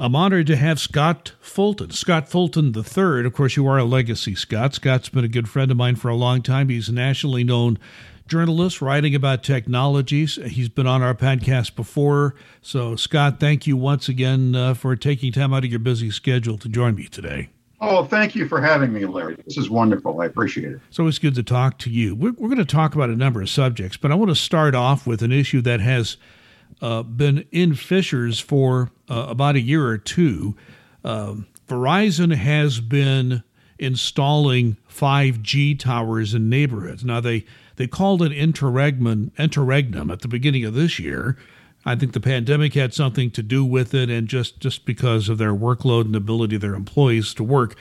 I'm honored to have Scott Fulton. Scott Fulton III. Of course, you are a legacy Scott. Scott's been a good friend of mine for a long time. He's a nationally known journalist writing about technologies. He's been on our podcast before. So, Scott, thank you once again uh, for taking time out of your busy schedule to join me today. Oh, thank you for having me, Larry. This is wonderful. I appreciate it. It's always good to talk to you. We're, we're going to talk about a number of subjects, but I want to start off with an issue that has uh, been in Fishers for uh, about a year or two. Um, Verizon has been installing 5G towers in neighborhoods. Now they they called it interregnum interregnum at the beginning of this year. I think the pandemic had something to do with it, and just just because of their workload and ability of their employees to work,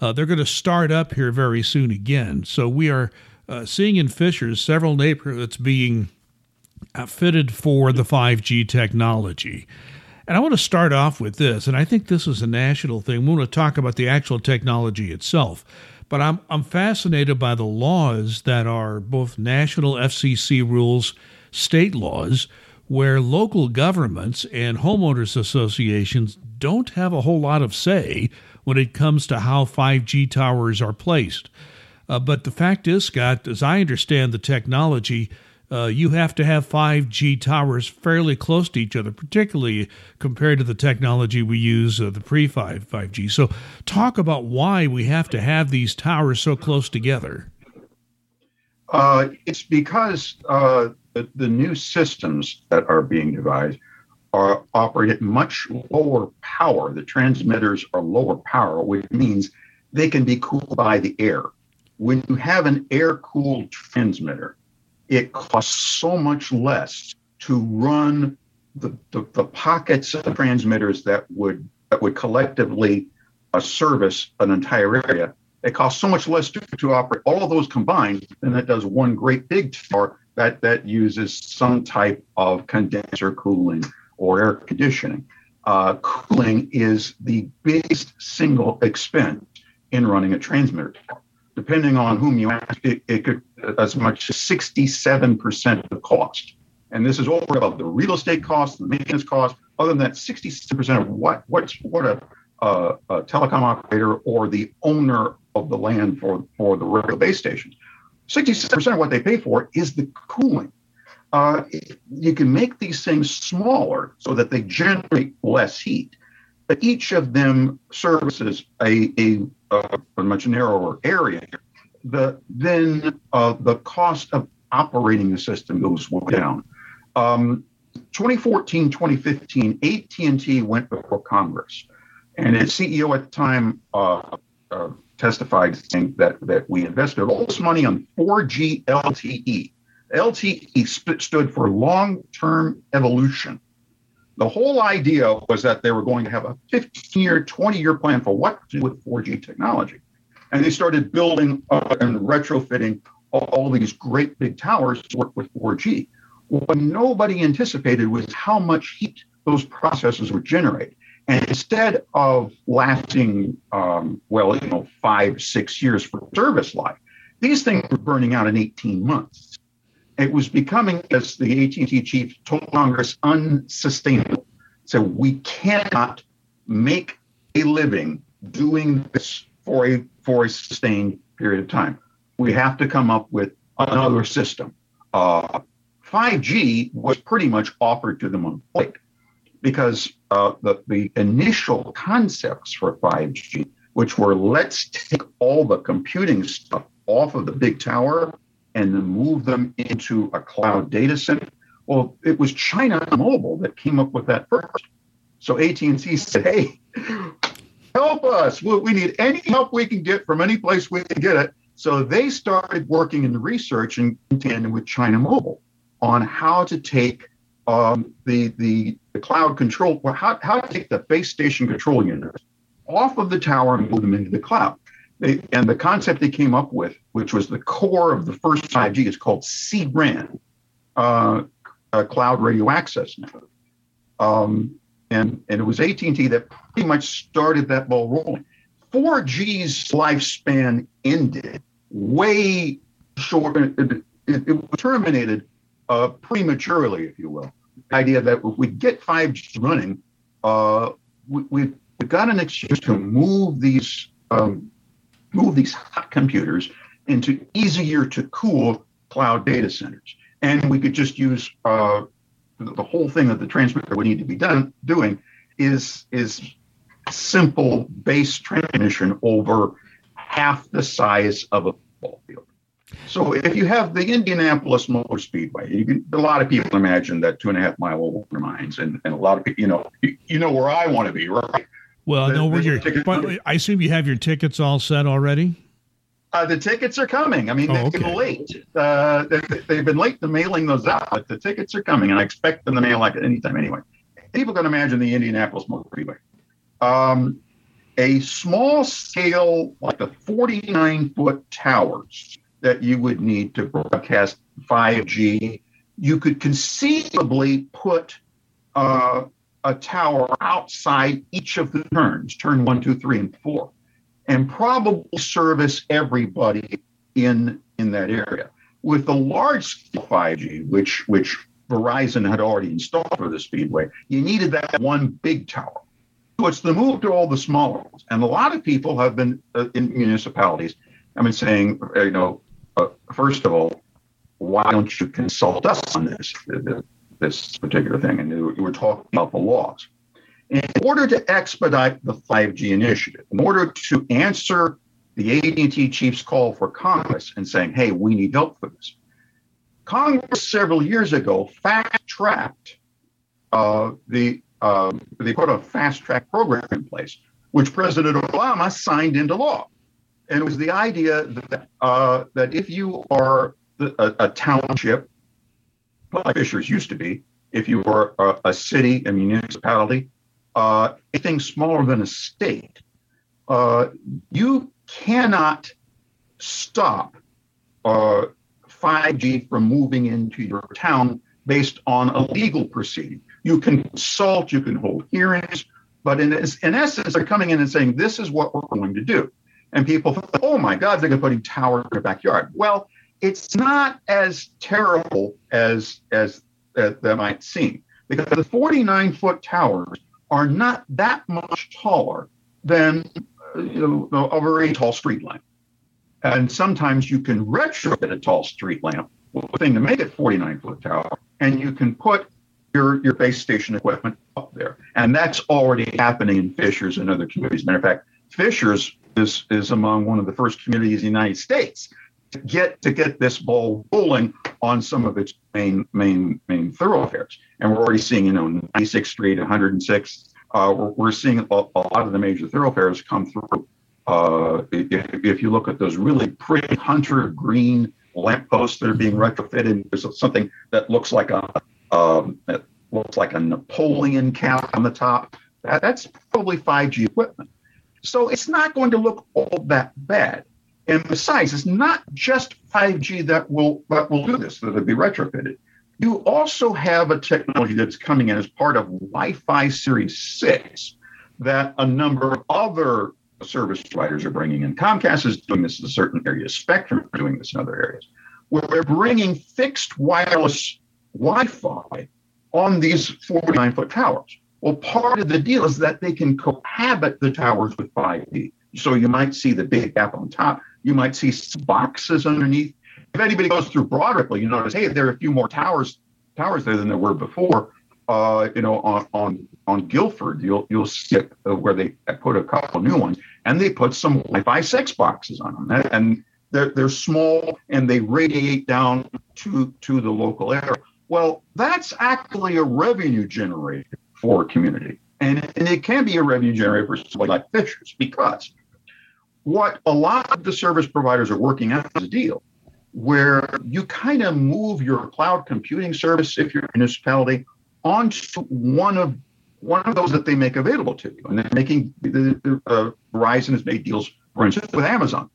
uh, they're going to start up here very soon again. So we are uh, seeing in Fishers several neighborhoods being fitted for the 5G technology. And I want to start off with this, and I think this is a national thing. We want to talk about the actual technology itself, but I'm, I'm fascinated by the laws that are both national FCC rules, state laws, where local governments and homeowners associations don't have a whole lot of say when it comes to how 5G towers are placed. Uh, but the fact is, Scott, as I understand the technology, uh, you have to have 5G towers fairly close to each other, particularly compared to the technology we use, uh, the pre 5G. So, talk about why we have to have these towers so close together. Uh, it's because uh, the, the, new systems that are being devised are operate at much lower power. The transmitters are lower power, which means they can be cooled by the air. When you have an air cooled transmitter, it costs so much less to run the, the, the pockets of the transmitters that would that would collectively uh, service an entire area. It costs so much less to, to operate all of those combined than it does one great big tower that that uses some type of condenser cooling or air conditioning. Uh, cooling is the biggest single expense in running a transmitter tower depending on whom you ask, it, it could as much as 67% of the cost. And this is all about the real estate cost, the maintenance cost. Other than that, 67% of what what's what a, uh, a telecom operator or the owner of the land for for the radio base stations, 67% of what they pay for is the cooling. Uh, you can make these things smaller so that they generate less heat, but each of them services a, a a much narrower area, the then uh, the cost of operating the system goes down. Um, 2014, 2015, AT&T went before Congress, and its CEO at the time uh, uh, testified saying that that we invested all this money on 4G LTE. LTE sp- stood for long-term evolution. The whole idea was that they were going to have a 15 year, 20 year plan for what to do with 4G technology. And they started building and retrofitting all, all, these great big towers to work with 4G. What nobody anticipated was how much heat those processes would generate. And instead of lasting, um, well, you know, five, six years for service life, these things were burning out in 18 months it was becoming, as the AT&T chief told Congress, unsustainable. So we cannot make a living doing this for a for a sustained period of time. We have to come up with another system. Uh, 5G was pretty much offered to them on plate because uh, the, the initial concepts for 5G, which were let's take all the computing stuff off of the big tower and then move them into a cloud data center. Well, it was China Mobile that came up with that first. So AT&T said, "Hey, help us. We need any help we can get from any place we can get it." So they started working in the research in tandem with China Mobile on how to take um, the, the, the cloud control, how, how to take the base station control units off of the tower and move them into the cloud. They, and the concept they came up with, which was the core of the first 5G, is called C-RAN, uh, Cloud Radio Access Network. Um, and, and it was AT&T that pretty much started that ball rolling. 4G's lifespan ended way short. It, it, it was terminated uh, prematurely, if you will. The idea that if we get 5G running, uh, we, we've got an excuse to move these um, move these hot computers into easier to cool cloud data centers, and we could just use uh, the whole thing that the transmitter would need to be done doing is is simple base transmission over half the size of a ball field. So if you have the Indianapolis Motor Speedway, can, a lot of people imagine that two and a half mile oval mines, and, and a lot of people, you know, you, you know where I want to be, right? Well, the, no, where your, I assume you have your tickets all set already. Uh, the tickets are coming. I mean, oh, they've okay. been late. Uh, they, have been late to mailing those out, but the tickets are coming, and I expect them to mail like at any time anyway. People can imagine the Indianapolis Motor Speedway. Um, a small scale, like the 49 foot towers that you would need to broadcast 5G, you could conceivably put uh, a tower outside each of the turns, turn one, two, three, and four, and probably service everybody in in that area. With the large 5G, which which Verizon had already installed for the Speedway, you needed that one big tower. So it's the move to all the smaller ones. And a lot of people have been uh, in municipalities, I've been saying, you know, uh, first of all, why don't you consult us on this, this particular thing? And we were talking about the laws. In order to expedite the 5G initiative, in order to answer the AT&T chief's call for Congress and saying, hey, we need help for this, Congress several years ago fast-tracked uh, the um, they put a fast track program in place, which President Obama signed into law. And it was the idea that, uh, that if you are a, a, township, Fishers used to be, if you were a, a city, a municipality, uh, anything smaller than a state, uh, you cannot stop 5G uh, from moving into your town based on a legal proceeding. You can consult, you can hold hearings, but in, in essence, they're coming in and saying, this is what we're going to do. And people oh my God, they're going to put towers in their backyard. Well, it's not as terrible as, as that, that might seem, because the 49 foot towers are not that much taller than uh, you know, a very tall street lamp. And sometimes you can retrofit a tall street lamp thing to make it 49 foot tower, and you can put your, your base station equipment up there. And that's already happening in Fishers and other communities. Matter of fact, Fishers is, is among one of the first communities in the United States to get to get this ball rolling on some of its main main main thoroughfares. And we're already seeing, you know, 96th Street, 106th. Uh, we're, we're, seeing a, a, lot of the major thoroughfares come through. Uh, if, if you look at those really pretty hunter green lampposts that are being retrofitted, there's something that looks like a um, it looks like a Napoleon cap on the top. That, that's probably 5G equipment. So it's not going to look all that bad. And besides, it's not just 5G that will that will do this, that'll be retrofitted. You also have a technology that's coming in as part of Wi-Fi Series 6 that a number of other service providers are bringing in. Comcast is doing this in certain areas. Spectrum is doing this in other areas. Where they're bringing fixed wireless Wi-Fi on these 49 foot towers. Well, part of the deal is that they can cohabit the towers with 5G. So you might see the big gap on top. You might see boxes underneath. If anybody goes through Broad Ripple, you notice, hey, there are a few more towers towers there than there were before. Uh, you know, on on on Guilford, you'll you'll see uh, where they put a couple new ones, and they put some Wi-Fi six boxes on them, and they're they're small and they radiate down to to the local area. Well, that's actually a revenue generator for a community. And, and it can be a revenue generator for somebody like Fishers because what a lot of the service providers are working out is a deal where you kind of move your cloud computing service, if you're a municipality, onto one of one of those that they make available to you. And they're making uh, Verizon has made deals, for instance, with Amazon.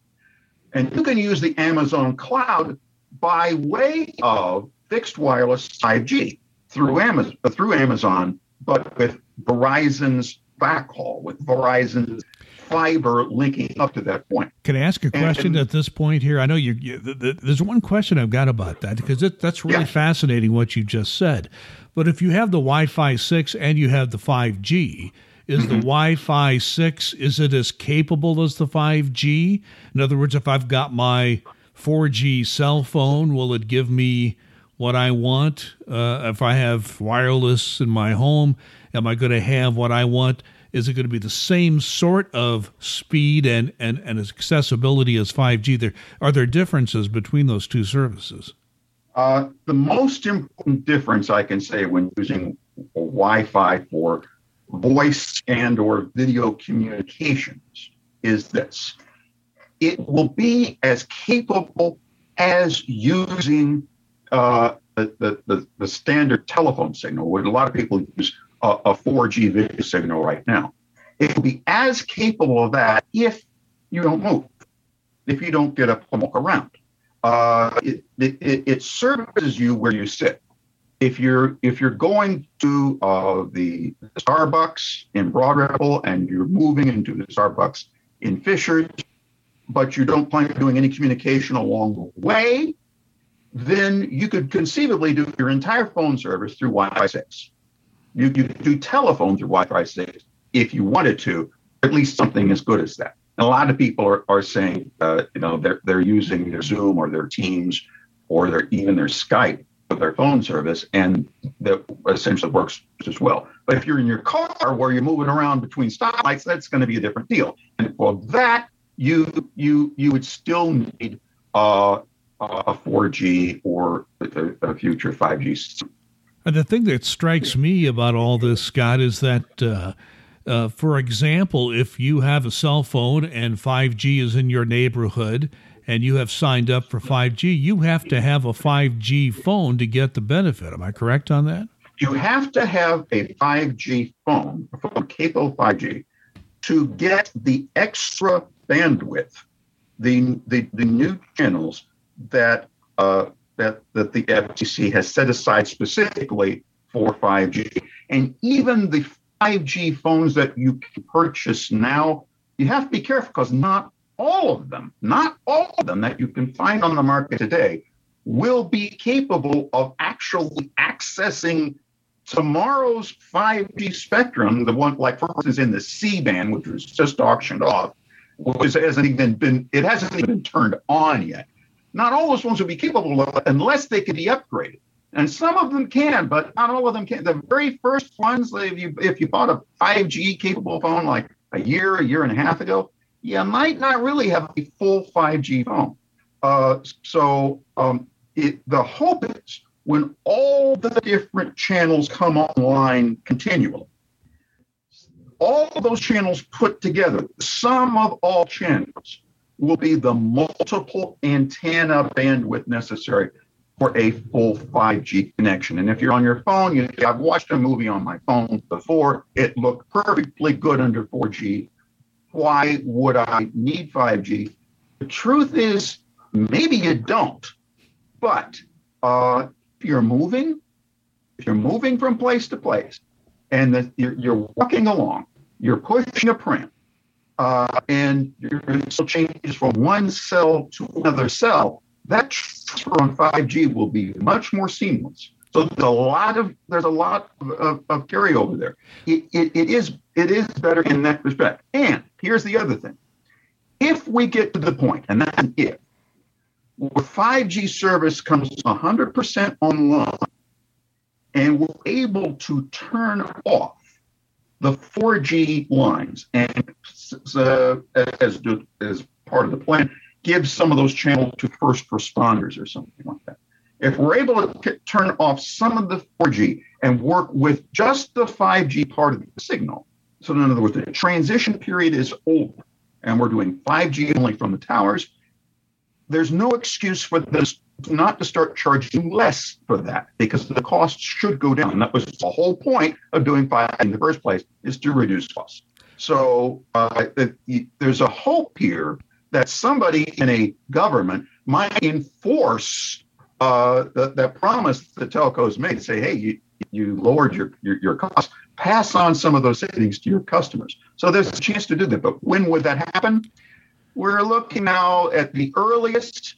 And you can use the Amazon cloud by way of fixed wireless 5G through Amazon, through Amazon, but with Verizon's backhaul, with Verizon's fiber linking up to that point. Can I ask a question and, at this point here? I know you, you the, the, there's one question I've got about that because it, that's really yeah. fascinating what you just said. But if you have the Wi-Fi 6 and you have the 5G, is mm-hmm. the Wi-Fi six is it as capable as the five G? In other words, if I've got my 4G cell phone, will it give me what I want? Uh, if I have wireless in my home, am I going to have what I want? Is it going to be the same sort of speed and, and, and accessibility as 5G? There are there differences between those two services? Uh, the most important difference I can say when using Wi-Fi for voice and or video communications is this: it will be as capable as using uh, the, the, the, standard telephone signal, where a lot of people use a, a 4G video signal right now. It will be as capable of that if you don't move, if you don't get up and walk around. Uh, it, it, it, services you where you sit. If you're if you're going to uh, the Starbucks in Broad Ripple and you're moving into the Starbucks in Fishers, but you don't plan on doing any communication along the way, then you could conceivably do your entire phone service through Wi-Fi 6. You, you could do telephone through Wi-Fi 6 if you wanted to, at least something as good as that. And a lot of people are, are saying, uh, you know, they're, they're using their Zoom or their Teams or their even their Skype for their phone service, and that essentially works as well. But if you're in your car where you're moving around between stoplights, that's going to be a different deal. And for that, you you you would still need uh, a 4G or a, a future 5G system. And the thing that strikes me about all this, Scott, is that, uh, uh, for example, if you have a cell phone and 5G is in your neighborhood and you have signed up for 5G, you have to have a 5G phone to get the benefit. Am I correct on that? You have to have a 5G phone, a phone capable 5G, to get the extra bandwidth, the, the, the new channels that uh, that that the FCC has set aside specifically for 5G. And even the 5G phones that you can purchase now, you have to be careful because not all of them, not all of them that you can find on the market today will be capable of actually accessing tomorrow's 5G spectrum, the one like for instance in the C band, which was just auctioned off, which hasn't even been it hasn't even been turned on yet. Not all those phones will be capable of it unless they can be upgraded. And some of them can, but not all of them can. The very first ones, if you if you bought a 5G capable phone like a year, a year and a half ago, you might not really have a full 5G phone. Uh, so um, it, the hope is when all the different channels come online continually, all of those channels put together, the sum of all channels will be the multiple antenna bandwidth necessary for a full 5G connection. And if you're on your phone, you, I've watched a movie on my phone before. It looked perfectly good under 4G. Why would I need 5G? The truth is, maybe you don't. But uh, if you're moving, if you're moving from place to place, and the, you're, you're walking along, you're pushing a pram, uh, and your cell changes from one cell to another cell, that transfer on 5G will be much more seamless. So there's a lot of there's a lot of, of, of carryover there. It, it, it is it is better in that respect. And here's the other thing: if we get to the point, and that's if, where 5G service comes 100% online, and we're able to turn off the 4G lines, and uh, as, as part of the plan, give some of those channels to first responders or something like that. If we're able to turn off some of the 4G and work with just the 5G part of the signal, so in other words, the transition period is over, and we're doing 5G only from the towers, there's no excuse for this not to start charging less for that because the cost should go down. And that was the whole point of doing 5G in the first place is to reduce costs. So uh, there's a hope here that somebody in a government might enforce uh, that, that promise the telcos made. Say, hey, you, you lowered your, your, your costs. Pass on some of those savings to your customers. So there's a chance to do that. But when would that happen? We're looking now at the earliest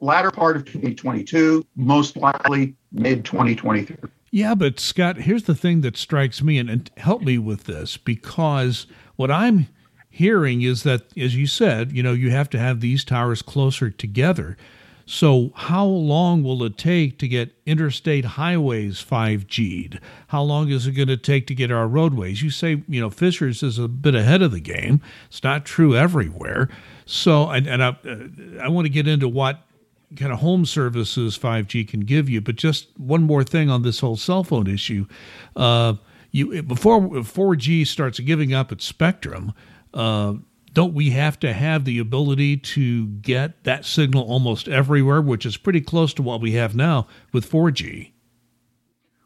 latter part of 2022, most likely mid 2023. Yeah, but Scott, here's the thing that strikes me, and, and help me with this, because what I'm hearing is that, as you said, you know, you have to have these towers closer together. So, how long will it take to get interstate highways 5G'd? How long is it going to take to get our roadways? You say, you know, Fishers is a bit ahead of the game. It's not true everywhere. So, and, and I, uh, I want to get into what kind of home services 5G can give you. But just one more thing on this whole cell phone issue. Uh, you before 4G starts giving up its spectrum, uh, don't we have to have the ability to get that signal almost everywhere, which is pretty close to what we have now with 4G?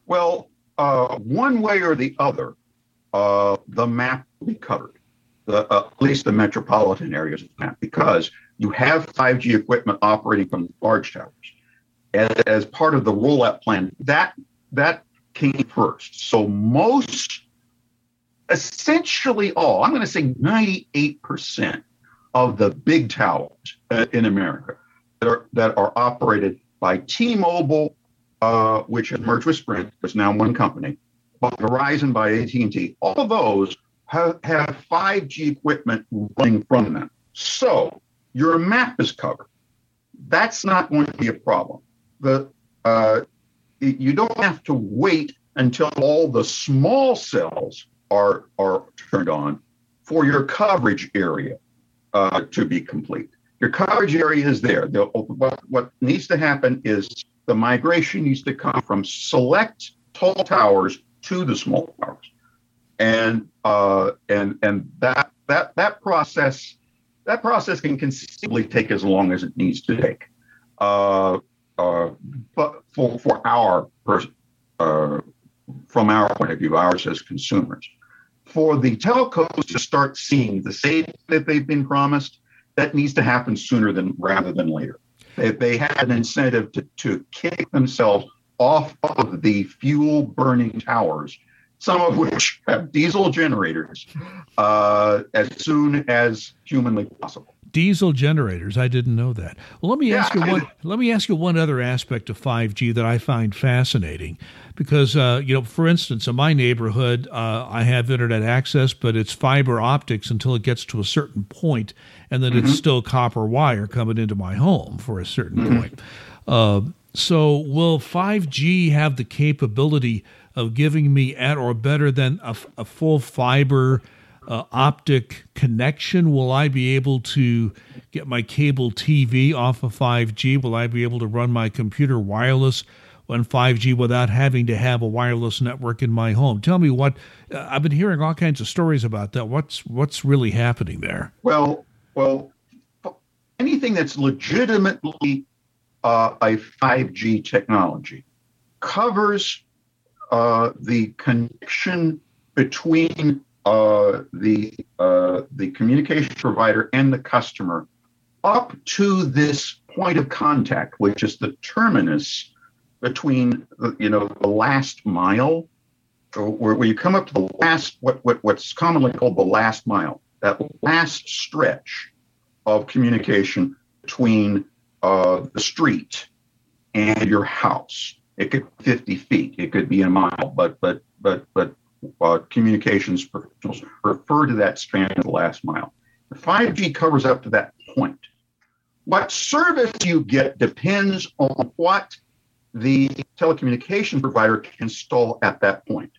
Well, uh, one way or the other, uh, the map will be covered, the, uh, at least the metropolitan areas of the map, because you have 5G equipment operating from large towers. As, as part of the rollout plan, that that came first. So most, essentially all, I'm going to say 98% of the big towers uh, in America that are that are operated by T-Mobile, uh, which has merged with Sprint, it's now one company, by Verizon, by AT&T. All of those have, have 5G equipment running from them. So your map is covered. That's not going to be a problem. The uh, you don't have to wait until all the small cells are are turned on for your coverage area uh, to be complete. Your coverage area is there. The, what, what needs to happen is the migration needs to come from select tall towers to the small towers, and uh, and and that that that process that process can conceivably take as long as it needs to take. Uh, uh, but for, for our person, uh, from our point of view, ours as consumers, for the telcos to start seeing the savings that they've been promised, that needs to happen sooner than rather than later. If they had an incentive to, to kick themselves off of the fuel burning towers some of which have diesel generators, uh, as soon as humanly possible. Diesel generators. I didn't know that. Well, let me yeah, ask you one. Let me ask you one other aspect of 5G that I find fascinating, because uh, you know, for instance, in my neighborhood, uh, I have internet access, but it's fiber optics until it gets to a certain point, and then mm-hmm. it's still copper wire coming into my home for a certain mm-hmm. point. Uh, so, will 5G have the capability of giving me at or better than a, a full fiber uh, optic connection? Will I be able to get my cable TV off of 5G? Will I be able to run my computer wireless on 5G without having to have a wireless network in my home? Tell me what uh, I've been hearing all kinds of stories about that. What's what's really happening there? Well, well, anything that's legitimately uh, a 5G technology covers uh, the connection between uh, the uh, the communication provider and the customer up to this point of contact, which is the terminus between the, you know the last mile, where, where you come up to the last what, what what's commonly called the last mile, that last stretch of communication between uh, the street and your house. It could be 50 feet, it could be a mile, but but but but uh, communications professionals refer to that span as the last mile. 5G covers up to that point. What service you get depends on what the telecommunication provider can install at that point.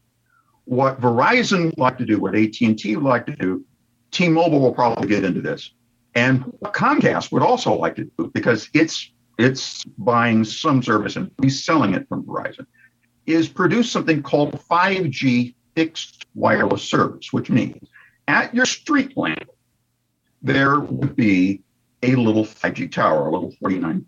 What Verizon would like to do, what AT&T would like to do, T-Mobile will probably get into this, and Comcast would also like to do because it's it's buying some service and reselling it from Verizon, is produce something called 5G fixed wireless service, which means at your street lamp, there would be a little 5G tower, a little 49.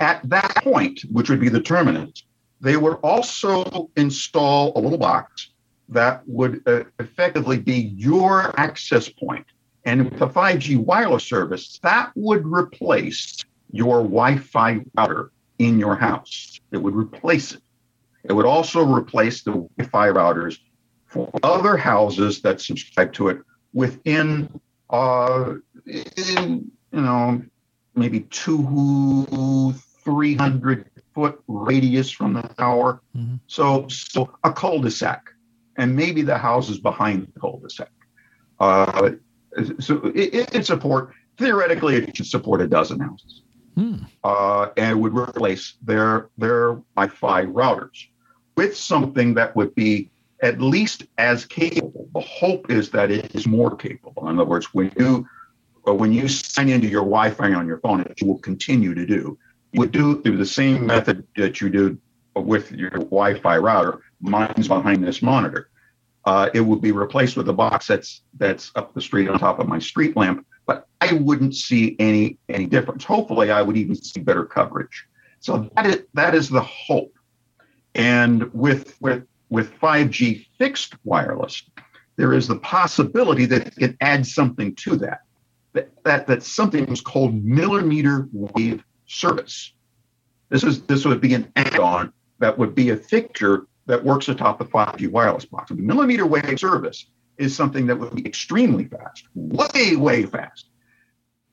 At that point, which would be the terminus, they would also install a little box that would uh, effectively be your access point. And with the 5G wireless service, that would replace your Wi Fi router in your house. It would replace it. It would also replace the Wi Fi routers for other houses that subscribe to it within, uh, in, you know, maybe two, 300 foot radius from the tower. Mm-hmm. So, so a cul-de-sac, and maybe the houses behind the cul-de-sac. Uh, so it, it support theoretically it should support a dozen houses, hmm. uh, and would replace their their Wi-Fi routers with something that would be at least as capable. The hope is that it is more capable. In other words, when you uh, when you sign into your Wi-Fi on your phone, it will continue to do. You would do through the same method that you do with your Wi-Fi router. Mine's behind this monitor. Uh, it would be replaced with a box that's that's up the street on top of my street lamp, but I wouldn't see any any difference. Hopefully, I would even see better coverage. So that is that is the hope. And with with with 5G fixed wireless, there is the possibility that it can add something to that. That that, that something is called millimeter wave service. This is this would be an add-on that would be a fixture that works atop the 5G wireless box. The millimeter wave service is something that would be extremely fast, way, way fast.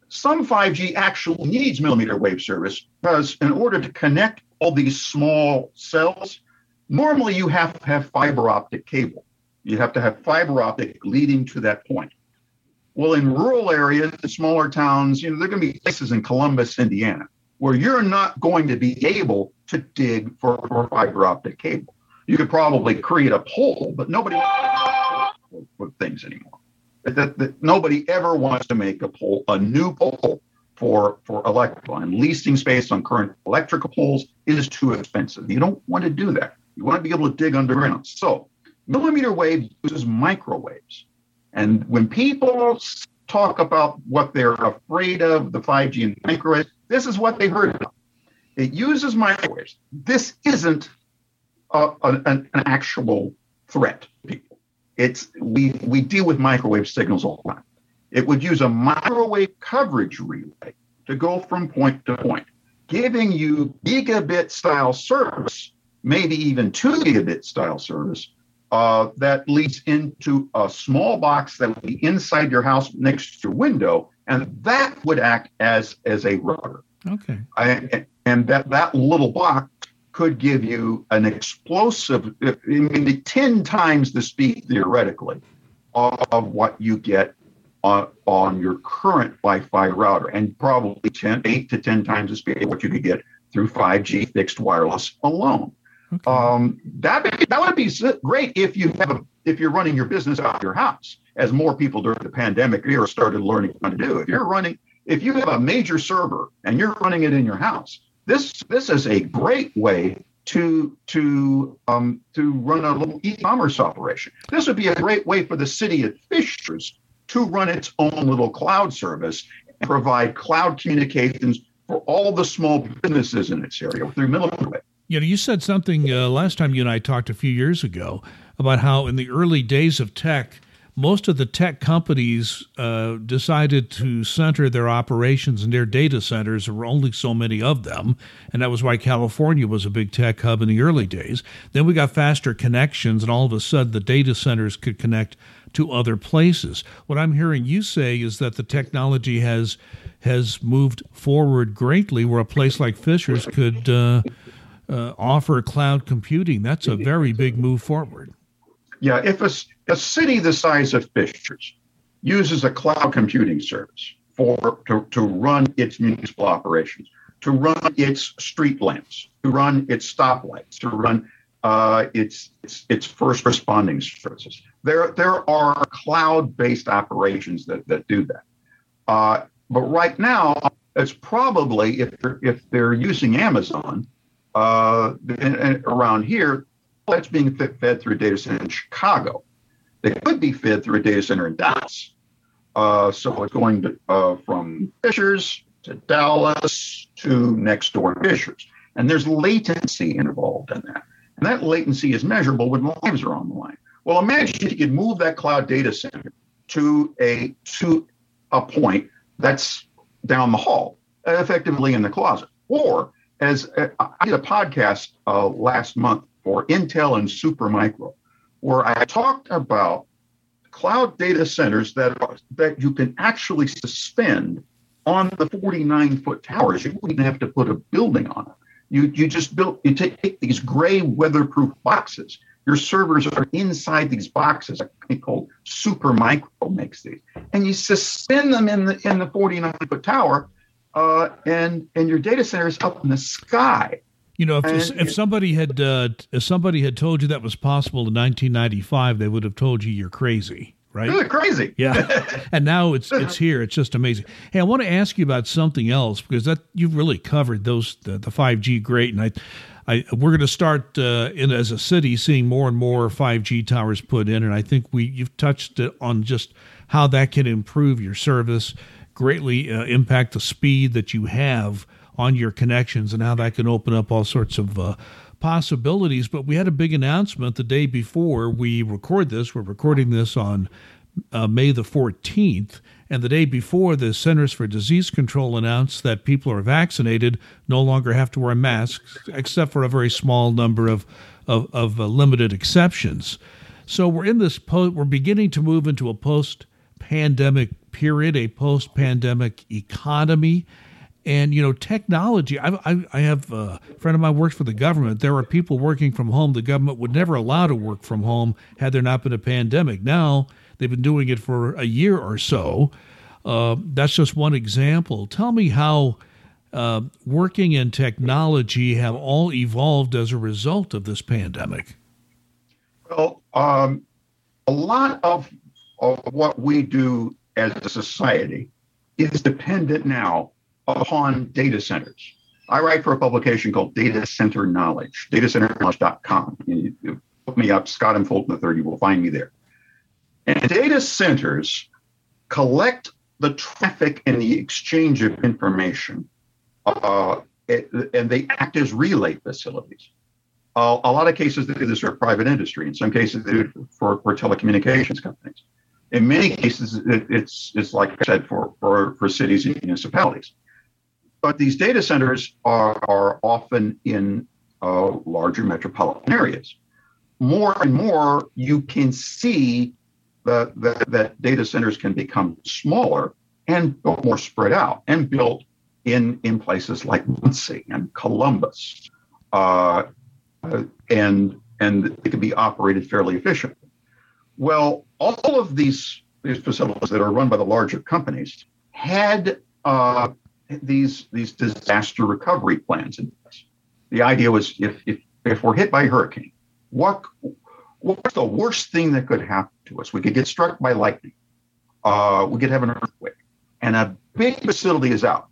Some 5G actually needs millimeter wave service because in order to connect all these small cells, Normally, you have to have fiber optic cable. You have to have fiber optic leading to that point. Well, in rural areas, in smaller towns, you know, there are going to be places in Columbus, Indiana, where you're not going to be able to dig for, for fiber optic cable. You could probably create a pole, but nobody with things anymore. That, that, nobody ever wants to make a pole, a new pole for for electrical. And leasing space on current electrical poles is too expensive. You don't want to do that. You want to be able to dig underground. So, millimeter wave uses microwaves. And when people talk about what they're afraid of, the 5G and microwaves, this is what they heard about. It uses microwaves. This isn't uh, a, a, an, an actual threat. It's we we deal with microwave signals all the time. It would use a microwave coverage relay to go from point to point, giving you gigabit style service maybe even two gigabit style service uh, that leads into a small box that would be inside your house next to your window, and that would act as as a router. Okay. I, and that that little box could give you an explosive, I mean, ten times the speed theoretically of, what you get on, on your current Wi-Fi router, and probably 10, 8 to ten times the speed of what you could get through 5G fixed wireless alone. Okay. Um, that that would be great if you have a if you're running your business out of your house, as more people during the pandemic era started learning how to do. If you're running, if you have a major server and you're running it in your house, this this is a great way to to um, to run a little e-commerce operation. This would be a great way for the city of Fishers to run its own little cloud service and provide cloud communications for all the small businesses in its area through millimeter. You know, you said something uh, last time you and I talked a few years ago about how in the early days of tech, most of the tech companies uh, decided to center their operations their data centers. There were only so many of them, and that was why California was a big tech hub in the early days. Then we got faster connections, and all of a sudden the data centers could connect to other places. What I'm hearing you say is that the technology has has moved forward greatly, where a place like Fishers could uh, uh, offer cloud computing. That's a very big move forward. Yeah, if a, a city the size of Fishers uses a cloud computing service for to, to run its municipal operations, to run its street lamps, to run its stoplights, to run uh, its, its its first responding services. There there are cloud based operations that that do that. Uh, but right now, it's probably if they're, if they're using Amazon, uh, and, and around here, that's being fed through data center in Chicago. They could be fed through a data center in Dallas. Uh, so it's going to, uh, from Fishers to Dallas to next door Fishers. And there's latency involved in that. And that latency is measurable when lives are on the line. Well, imagine if you could move that cloud data center to a to a point that's down the hall, effectively in the closet, or as uh, I did a podcast uh, last month for Intel and Supermicro, where I talked about cloud data centers that are, that you can actually suspend on the 49 foot towers. You wouldn't even have to put a building on it. You you just built you take these gray weatherproof boxes. Your servers are inside these boxes. A company called Supermicro makes these, and you suspend them in the in the 49 foot tower, uh, and and your data center is up in the sky. You know, if and, if somebody had uh, if somebody had told you that was possible in 1995, they would have told you you're crazy right? Really crazy. Yeah. and now it's it's here. It's just amazing. Hey, I want to ask you about something else because that you've really covered those the, the 5G great, and I. I, we're going to start uh, in as a city seeing more and more 5G towers put in, and I think we you've touched on just how that can improve your service, greatly uh, impact the speed that you have on your connections, and how that can open up all sorts of uh, possibilities. But we had a big announcement the day before we record this. We're recording this on uh, May the 14th. And the day before, the Centers for Disease Control announced that people who are vaccinated no longer have to wear masks, except for a very small number of, of, of uh, limited exceptions. So we're in this, po- we're beginning to move into a post pandemic period, a post pandemic economy. And you know, technology. I, I, I have a friend of mine works for the government. There are people working from home. The government would never allow to work from home had there not been a pandemic. Now they've been doing it for a year or so. Uh, that's just one example. Tell me how uh, working in technology have all evolved as a result of this pandemic. Well, um, a lot of, of what we do as a society is dependent now upon data centers. I write for a publication called Data Center Knowledge, datacenterknowledge.com. You, look me up, Scott M. Fulton III, you will find me there. And data centers collect the traffic and the exchange of information, uh, and they act as relay facilities. Uh, a lot of cases, they do this for private industry. In some cases, they do it for, for telecommunications companies. In many cases, it, it's, it's like I said, for, for, for cities and municipalities. But these data centers are, are often in uh, larger metropolitan areas. More and more, you can see that, that, that data centers can become smaller and more spread out and built in, in places like Muncie and Columbus. Uh, and, and it can be operated fairly efficiently. Well, all of these, these facilities that are run by the larger companies had uh, these these disaster recovery plans in place. The idea was if if if we're hit by a hurricane, what what's the worst thing that could happen to us? We could get struck by lightning. Uh, we could have an earthquake, and a big facility is out.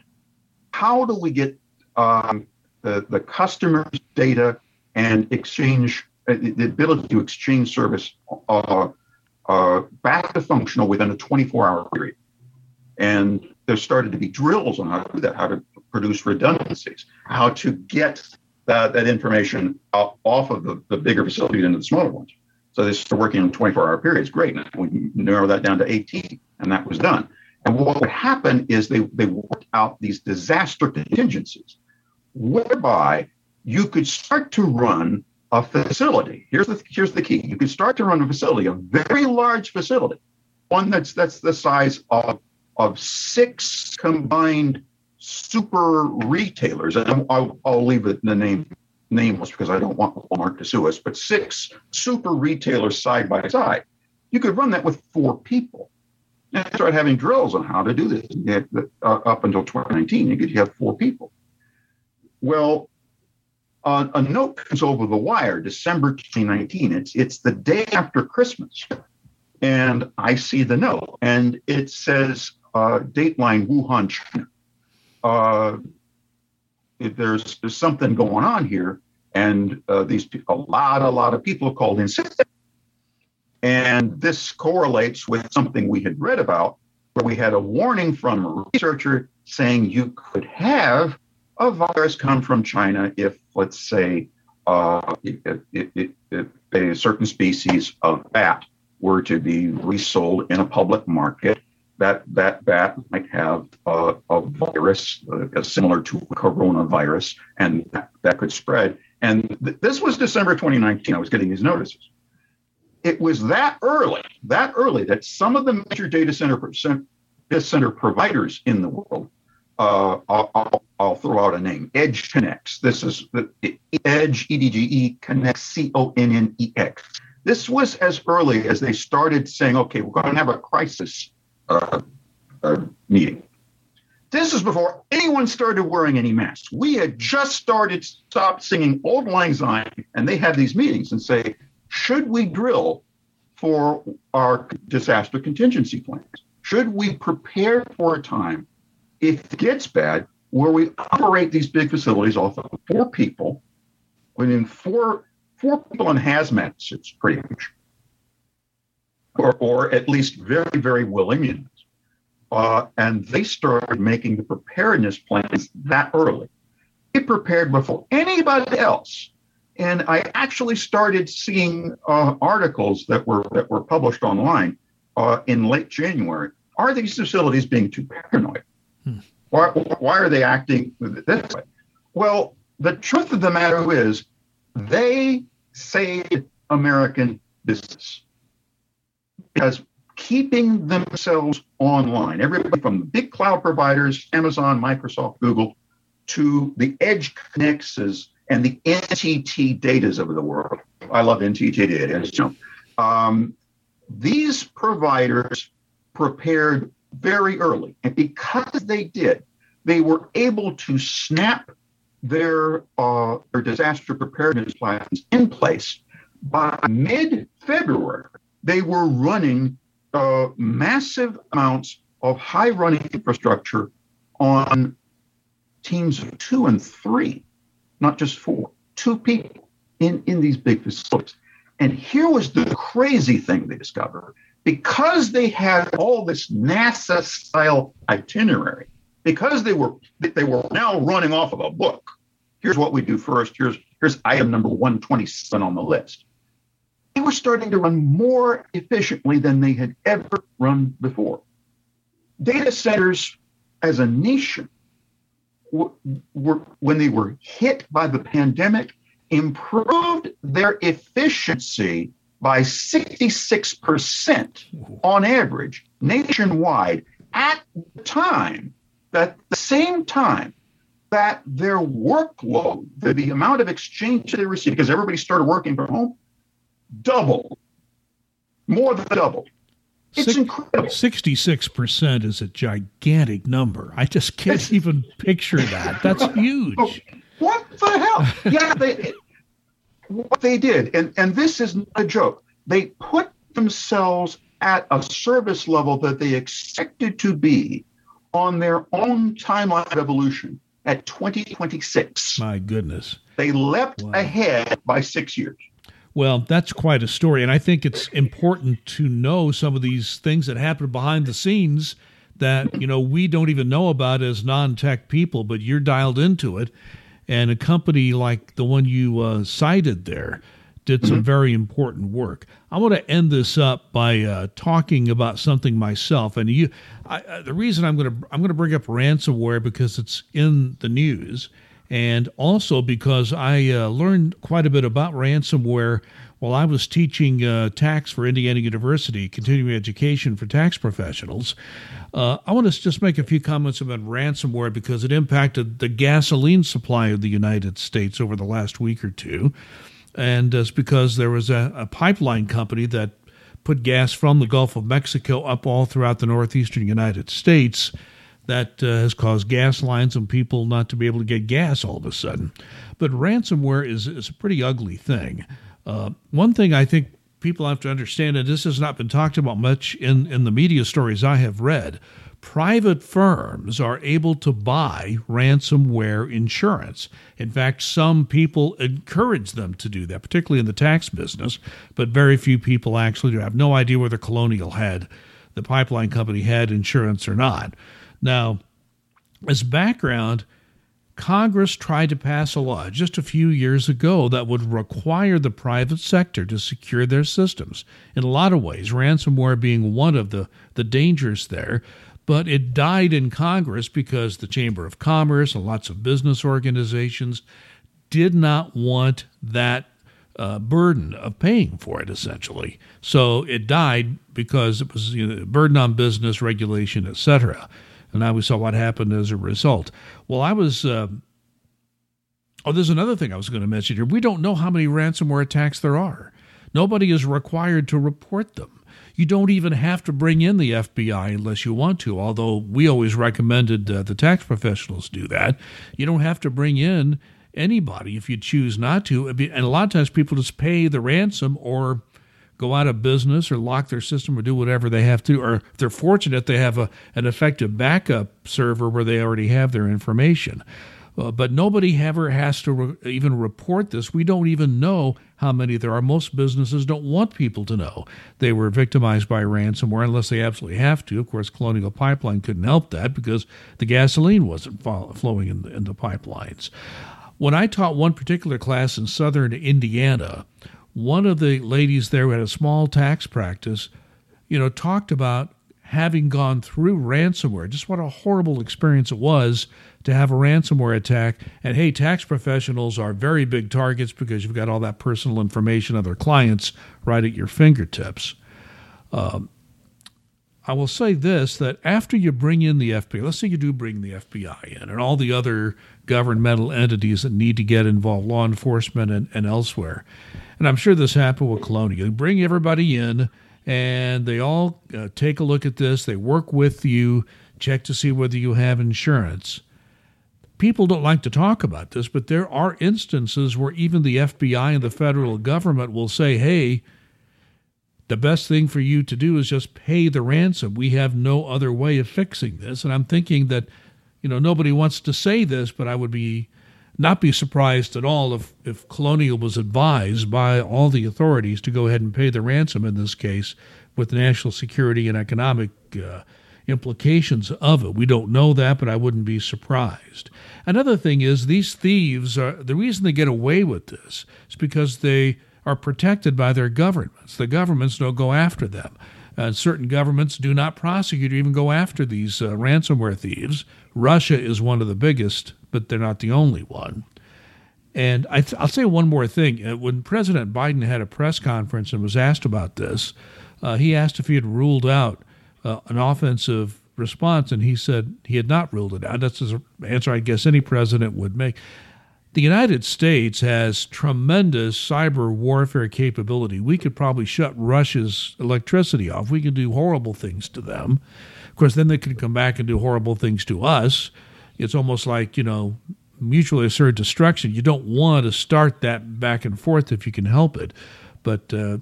How do we get um, the the customer's data and exchange uh, the ability to exchange service uh, uh, back to functional within a 24 hour period? And there started to be drills on how to do that, how to produce redundancies, how to get that, that information off of the, the bigger facilities into the smaller ones. So they started working on 24 hour periods. Great. Now we narrow that down to 18, and that was done. And what would happen is they, they worked out these disaster contingencies whereby you could start to run a facility. Here's the here's the key. You could start to run a facility, a very large facility, one that's that's the size of of six combined super retailers, and I'll, I'll leave it the name nameless because I don't want Walmart to sue us, but six super retailers side by side. You could run that with four people. And start having drills on how to do this. Uh, up until 2019, you could have four people. Well, uh, a note comes over the wire, December 2019. It's it's the day after Christmas, and I see the note, and it says uh, Dateline Wuhan, China. Uh, there's, there's something going on here, and uh, these a lot, a lot of people called in sick. And this correlates with something we had read about, where we had a warning from a researcher saying you could have a virus come from China if, let's say, uh, if, if, if, a certain species of bat were to be resold in a public market that that bat might have a, a virus uh, similar to coronavirus, and that, that could spread. And th- this was December 2019. I was getting these notices. It was that early, that early, that some of the major data center data center providers in the world uh, I'll throw out a name Edge Connects. This is the Edge, EDGE Connects, C O N N E X. This was as early as they started saying, okay, we're going to have a crisis uh, uh, meeting. This is before anyone started wearing any masks. We had just started stopped singing Auld Lang Syne, and they had these meetings and say, should we drill for our disaster contingency plans? Should we prepare for a time if it gets bad where we operate these big facilities off of four people, within four four people in hazmat suits, pretty much, or or at least very very willing units, uh, and they started making the preparedness plans that early. They prepared before anybody else, and I actually started seeing uh, articles that were that were published online uh, in late January. Are these facilities being too paranoid? Hmm. Why, why are they acting this way? Well, the truth of the matter is they saved American business because keeping themselves online, everybody from the big cloud providers, Amazon, Microsoft, Google, to the EdgeConneXes and the NTT datas of the world. I love NTT data. Um, these providers prepared very early. And because they did, they were able to snap their, uh, their disaster preparedness plans in place. By mid February, they were running uh, massive amounts of high running infrastructure on teams of two and three, not just four, two people in, in these big facilities. And here was the crazy thing they discovered because they had all this NASA style itinerary, because they were they were now running off of a book. Here's what we do first. Here's here's item number 127 on the list. Were starting to run more efficiently than they had ever run before. Data centers as a nation were, were when they were hit by the pandemic improved their efficiency by 66% on average nationwide at the time that the same time that their workload, the, the amount of exchange they received, because everybody started working from home, doubled, more than double. It's Six, incredible. 66% is a gigantic number. I just can't it's, even picture that. That's huge. Oh, what the hell? Yeah, they, what they did, and, and this is not a joke, they put themselves at a service level that they expected to be on their own timeline of evolution at 2026. My goodness. They leapt wow. ahead by six years. Well, that's quite a story. And I think it's important to know some of these things that happen behind the scenes that, you know, we don't even know about as non tech people, but you're dialed into it and a company like the one you uh, cited there did some mm-hmm. very important work. I want to end this up by uh, talking about something myself, and you. I, uh, the reason I'm going to I'm going to bring up ransomware because it's in the news, and also because I uh, learned quite a bit about ransomware while I was teaching uh, tax for Indiana University, continuing education for tax professionals. Uh, I want to just make a few comments about ransomware because it impacted the gasoline supply of the United States over the last week or two. And it's because there was a, a pipeline company that put gas from the Gulf of Mexico up all throughout the northeastern United States that uh, has caused gas lines and people not to be able to get gas all of a sudden. But ransomware is, is a pretty ugly thing. Uh, one thing I think people have to understand, and this has not been talked about much in, in the media stories I have read, private firms are able to buy ransomware insurance. In fact, some people encourage them to do that, particularly in the tax business, but very few people actually do. I have no idea whether Colonial had, the pipeline company had insurance or not. Now, as background, Congress tried to pass a law just a few years ago that would require the private sector to secure their systems. In a lot of ways, ransomware being one of the, the dangers there. But it died in Congress because the Chamber of Commerce and lots of business organizations did not want that uh, burden of paying for it, essentially. So it died because it was you know, burden on business, regulation, etc. And now we saw what happened as a result. Well, I was. Uh, oh, there's another thing I was going to mention here. We don't know how many ransomware attacks there are. Nobody is required to report them. You don't even have to bring in the FBI unless you want to, although we always recommended uh, the tax professionals do that. You don't have to bring in anybody if you choose not to. And a lot of times people just pay the ransom or go out of business or lock their system or do whatever they have to. Or if they're fortunate, they have a, an effective backup server where they already have their information. Uh, but nobody ever has to re- even report this. We don't even know how many there are. Most businesses don't want people to know they were victimized by ransomware unless they absolutely have to. Of course, Colonial Pipeline couldn't help that because the gasoline wasn't flowing in the, in the pipelines. When I taught one particular class in southern Indiana, one of the ladies there who had a small tax practice, you know, talked about having gone through ransomware, just what a horrible experience it was to have a ransomware attack. And hey, tax professionals are very big targets because you've got all that personal information of their clients right at your fingertips. Um, I will say this that after you bring in the FBI, let's say you do bring the FBI in and all the other governmental entities that need to get involved, law enforcement and, and elsewhere. And I'm sure this happened with Colonial. You bring everybody in and they all uh, take a look at this. They work with you, check to see whether you have insurance. People don't like to talk about this, but there are instances where even the FBI and the federal government will say, hey, the best thing for you to do is just pay the ransom. We have no other way of fixing this. And I'm thinking that, you know, nobody wants to say this, but I would be not be surprised at all if, if Colonial was advised by all the authorities to go ahead and pay the ransom in this case with national security and economic uh, implications of it. We don't know that, but I wouldn't be surprised. Another thing is these thieves are the reason they get away with this is because they are protected by their governments. The governments don't go after them. Uh, certain governments do not prosecute or even go after these uh, ransomware thieves. Russia is one of the biggest but they're not the only one. And I will say one more thing. Uh, when President Biden had a press conference and was asked about this, uh, he asked if he had ruled out uh, an offensive response, and he said he had not ruled it out. That's an answer I guess any president would make. The United States has tremendous cyber warfare capability. We could probably shut Russia's electricity off. We could do horrible things to them. Of course, then they could come back and do horrible things to us it's almost like, you know, mutually assured destruction. You don't want to start that back and forth if you can help it. But uh,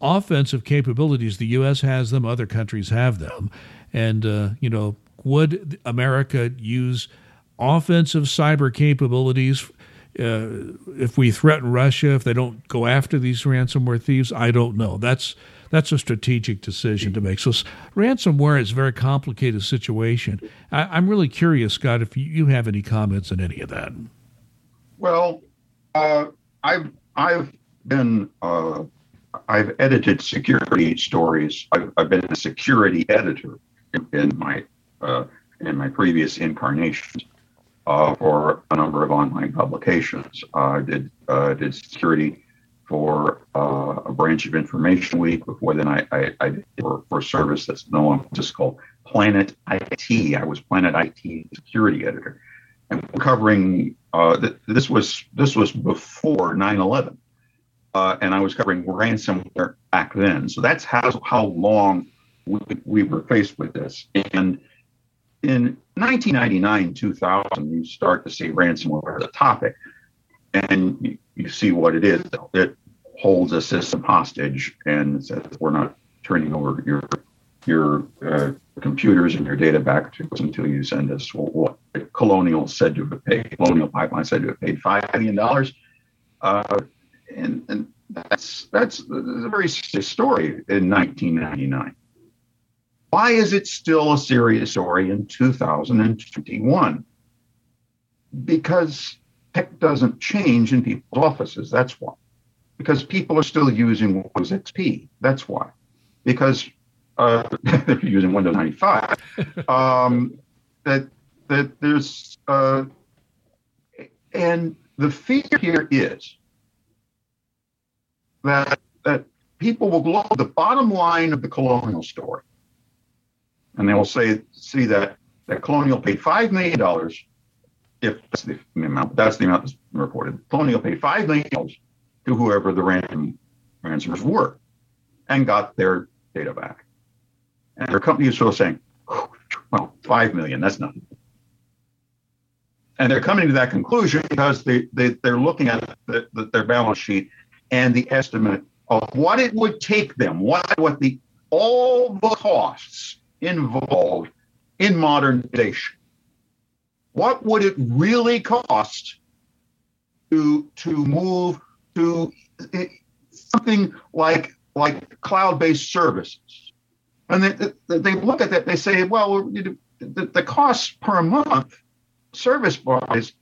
offensive capabilities, the U.S. has them, other countries have them. And, uh, you know, would America use offensive cyber capabilities if we threaten Russia, if they don't go after these ransomware thieves? I don't know. That's that's a strategic decision to make. So ransomware is a very complicated situation. I, am really curious, Scott, if you have any comments on any of that. Well, uh, I've I've been uh, I've edited security stories. I've, I've, been a security editor in, my uh, in my previous incarnations uh, for a number of online publications. I did uh, did security for uh, a branch of Information Week. Before then, I, I, I did for, for a service that's known just called Planet IT. I was Planet IT security editor, and covering uh, th- this was this was before 9/11, uh, and I was covering ransomware back then. So that's how how long we, we were faced with this. And in 1999, 2000, you start to see ransomware as a topic and you, see what it is. It holds a system hostage and says we're not turning over your your uh, computers and your data back to us until you send us what Colonial said to have paid. Colonial Pipeline said to have paid five million dollars, uh, and and that's that's a very serious story in 1999. Why is it still a serious story in 2021? Because tech doesn't change in people's offices. That's why. Because people are still using Windows XP. That's why. Because uh, they're using Windows 95. um, that that there's uh, and the fear here is that that people will at the bottom line of the colonial story, and they will say see that that Colonial paid $5 million, if that's the amount, that's the amount that's reported. Colonial paid $5 million to whoever the ransom, ransomers were and got their data back. And their company is still saying, well, 5 million, that's nothing. And they're coming to that conclusion because they, they, they're looking at the, the, their balance sheet and the estimate of what it would take them, what, what the all the costs involved in modernization. What would it really cost to to move to something like like cloud-based services? And they, they look at that, they say, well, the, the costs per month, service-wise,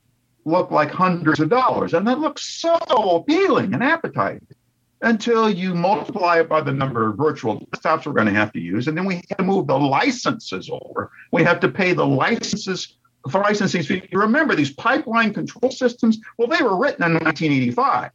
look like hundreds of dollars, and that looks so appealing and appetizing until you multiply it by the number of virtual desktops we're going to have to use. And then we have to move the licenses over. We have to pay the licenses for licensing. You remember these pipeline control systems? Well, they were written in 1985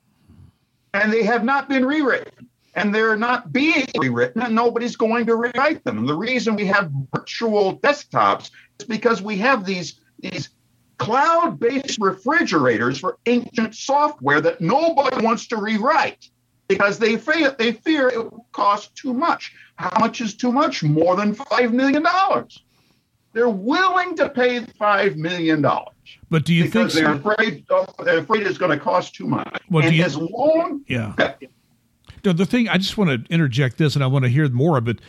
and they have not been rewritten. And they're not being rewritten, and nobody's going to rewrite them. And the reason we have virtual desktops is because we have these, these cloud-based refrigerators for ancient software that nobody wants to rewrite because they fear they fear it will cost too much. How much is too much? More than five million dollars. They're willing to pay five million dollars. But do you because think they're afraid oh, they're afraid it's going to cost too much? Well, and do you, as long yeah. No, the thing I just want to interject this, and I want to hear more of it.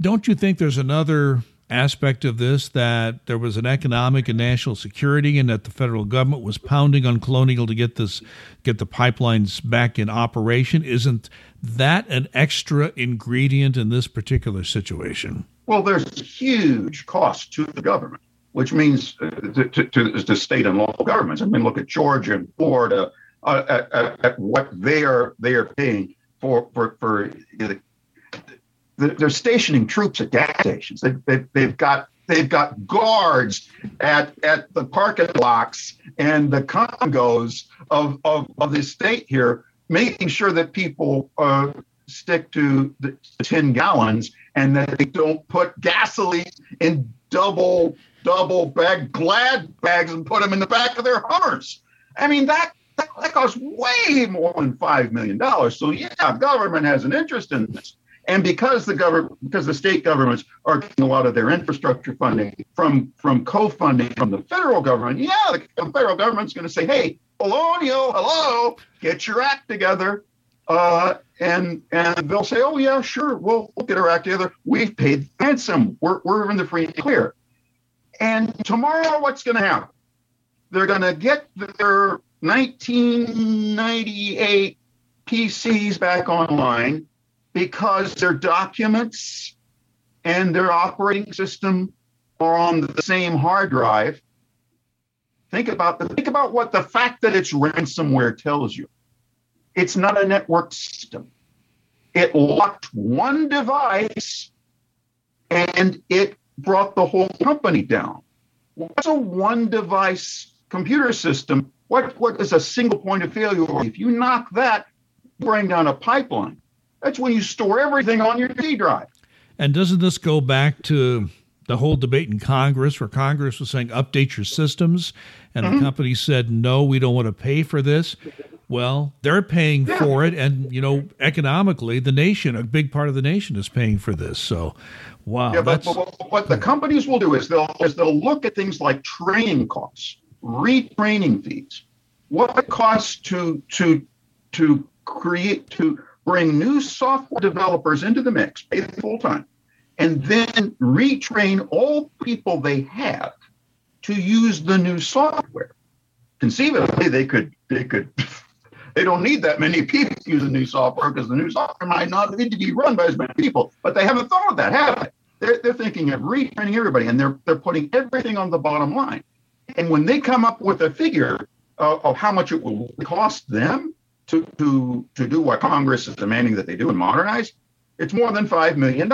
Don't you think there's another aspect of this that there was an economic and national security and that the federal government was pounding on colonial to get this get the pipelines back in operation. Isn't that an extra ingredient in this particular situation? Well there's huge cost to the government which means uh, to, to, to, state and local governments. I mean look at georgia and florida uh, at, at, what they are they are paying for for for the they're stationing troops at gas stations. They, they, they've got they've got guards at at the parking blocks and the congos of of, of the state here, making sure that people uh, stick to the 10 gallons and that they don't put gasoline in double double bag glad bags and put them in the back of their Hummers. I mean that that, that costs way more than five million dollars. So yeah, government has an interest in this. And because the government, because the state governments are getting a lot of their infrastructure funding from from co-funding from the federal government, yeah, the, the federal government's going to say, "Hey, Colonial, hello, get your act together," uh, and and they'll say, "Oh yeah, sure, we'll we'll get our act together. We've paid ransom. We're we're in the free and clear." And tomorrow, what's going to happen? They're going to get their 1998 PCs back online because their documents and their operating system are on the same hard drive. Think about the, think about what the fact that it's ransomware tells you. It's not a network system. It locked one device and it brought the whole company down. What's a one device computer system? What, what is a single point of failure? If you knock that, bring down a pipeline. That's when you store everything on your D drive. And doesn't this go back to the whole debate in Congress where Congress was saying update your systems and mm-hmm. the company said no, we don't want to pay for this. Well, they're paying yeah. for it and you know, economically the nation, a big part of the nation is paying for this. So wow. Yeah, but, but what the companies will do is they'll is they'll look at things like training costs, retraining fees, what it costs to to to create to bring new software developers into the mix, pay them full time, and then retrain all people they have to use the new software. Conceivably, they could they could they don't need that many people to use the new software because the new software might not need to be run by as many people. But they haven't thought of that, have they? They're, they're thinking of retraining everybody, and they're they're putting everything on the bottom line. And when they come up with a figure of, of how much it will cost them to, to, to do what Congress is demanding that they do and modernize, it's more than $5 million.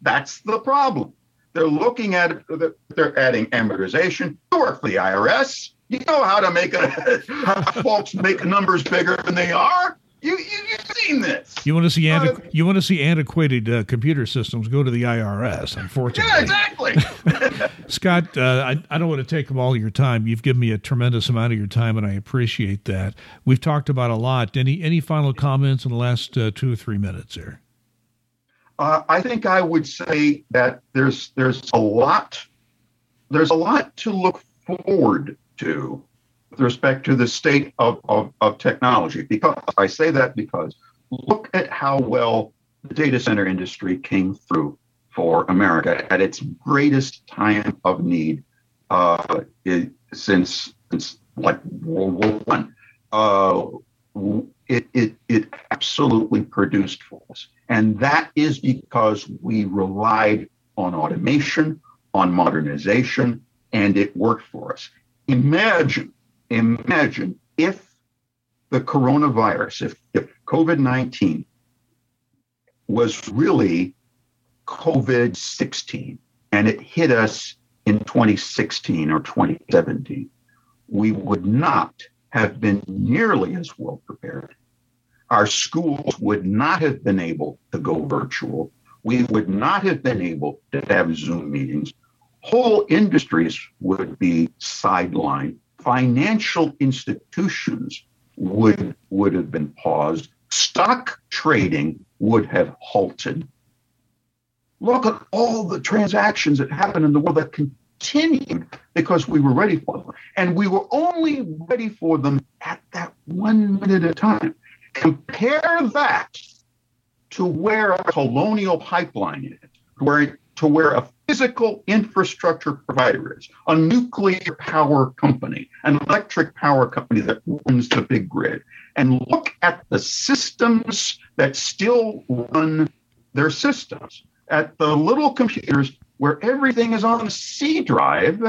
That's the problem. They're looking at they're adding amortization. You work for the IRS. You know how to make a, folks make numbers bigger than they are. You, you, see seen this. You want to see antiqu- uh, you want to see antiquated uh, computer systems? Go to the IRS. Unfortunately, yeah, exactly. Scott, uh, I, I don't want to take up all your time. You've given me a tremendous amount of your time, and I appreciate that. We've talked about a lot. Any any final comments in the last uh, two or three minutes here? Uh, I think I would say that there's there's a lot there's a lot to look forward to with respect to the state of, of, of technology. Because I say that because look at how well the data center industry came through for America at its greatest time of need uh, it, since since like World War One. Uh, it, it it absolutely produced for us, and that is because we relied on automation, on modernization, and it worked for us. Imagine, imagine if the coronavirus, if, if COVID 19 was really COVID 16 and it hit us in 2016 or 2017, we would not have been nearly as well prepared. Our schools would not have been able to go virtual. We would not have been able to have Zoom meetings whole industries would be sidelined. Financial institutions would would have been paused. Stock trading would have halted. Look at all the transactions that happened in the world that continued because we were ready for them. And we were only ready for them at that one minute at a time. Compare that to where a colonial pipeline is, where to where a physical infrastructure provider is, a nuclear power company, an electric power company that runs the big grid, and look at the systems that still run their systems, at the little computers where everything is on a C drive,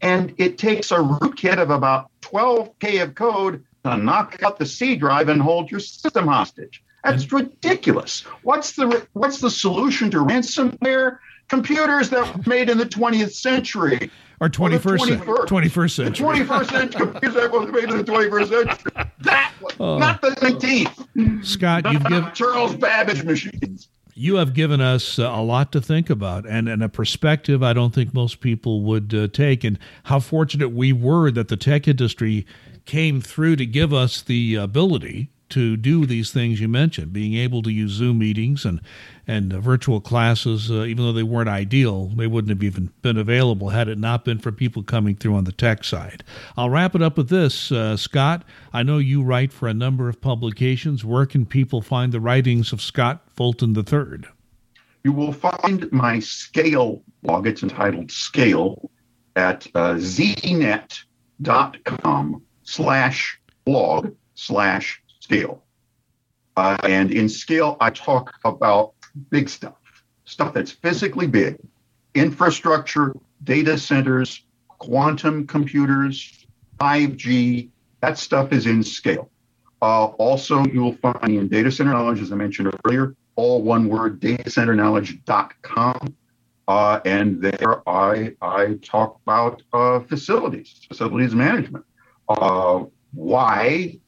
and it takes a rootkit of about 12K of code to knock out the C drive and hold your system hostage. That's ridiculous. What's the what's the solution to ransomware? Computers that were made in the 20th century. Or 21st, or 21st, 21st century. 21st century. Computers that were made in the 21st century. That was uh, not the 19th. Scott, you've given Charles Babbage machines. You have given us uh, a lot to think about and, and a perspective I don't think most people would uh, take. And how fortunate we were that the tech industry came through to give us the ability to do these things you mentioned, being able to use Zoom meetings and and uh, virtual classes, uh, even though they weren't ideal, they wouldn't have even been available had it not been for people coming through on the tech side. I'll wrap it up with this, uh, Scott. I know you write for a number of publications. Where can people find the writings of Scott Fulton III? You will find my Scale blog. It's entitled Scale at uh, zdnet.com slash blog slash scale. Uh, and in scale, I talk about big stuff, stuff that's physically big, infrastructure, data centers, quantum computers, 5G, that stuff is in scale. Uh, also, you will find in data center knowledge, as I mentioned earlier, all one word, datacenterknowledge.com. Uh, and there I, I talk about uh, facilities, facilities management. Uh, why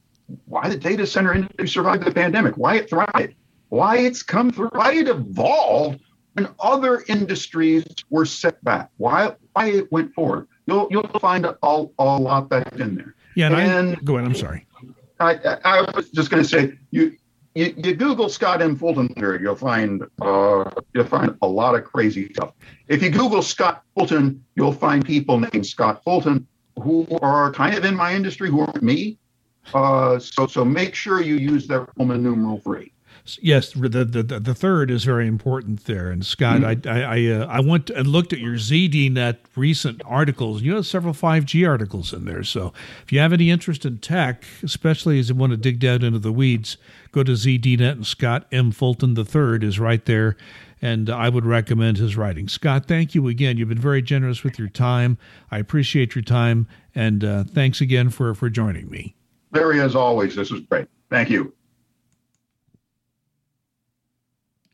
why the data center industry survived the pandemic, why it thrived, why it's come through, why it evolved when other industries were set back, why why it went forward. You'll you'll find a, a, a lot that's in there. Yeah, and, I, go ahead. I'm sorry. I, I, was just going to say you, you, you Google Scott M. Fulton here, you'll find uh, you'll find a lot of crazy stuff. If you Google Scott Fulton, you'll find people named Scott Fulton who are kind of in my industry who aren't me, uh, so so make sure you use that Roman numeral three. Yes, the, the the third is very important there. And Scott, mm-hmm. I I uh, I went and looked at your ZDNet recent articles. You have several 5G articles in there. So if you have any interest in tech, especially as you want to dig down into the weeds, go to ZDNet and Scott M. Fulton the third is right there. And I would recommend his writing. Scott, thank you again. You've been very generous with your time. I appreciate your time. And uh, thanks again for, for joining me. Larry, as always, this was great. Thank you.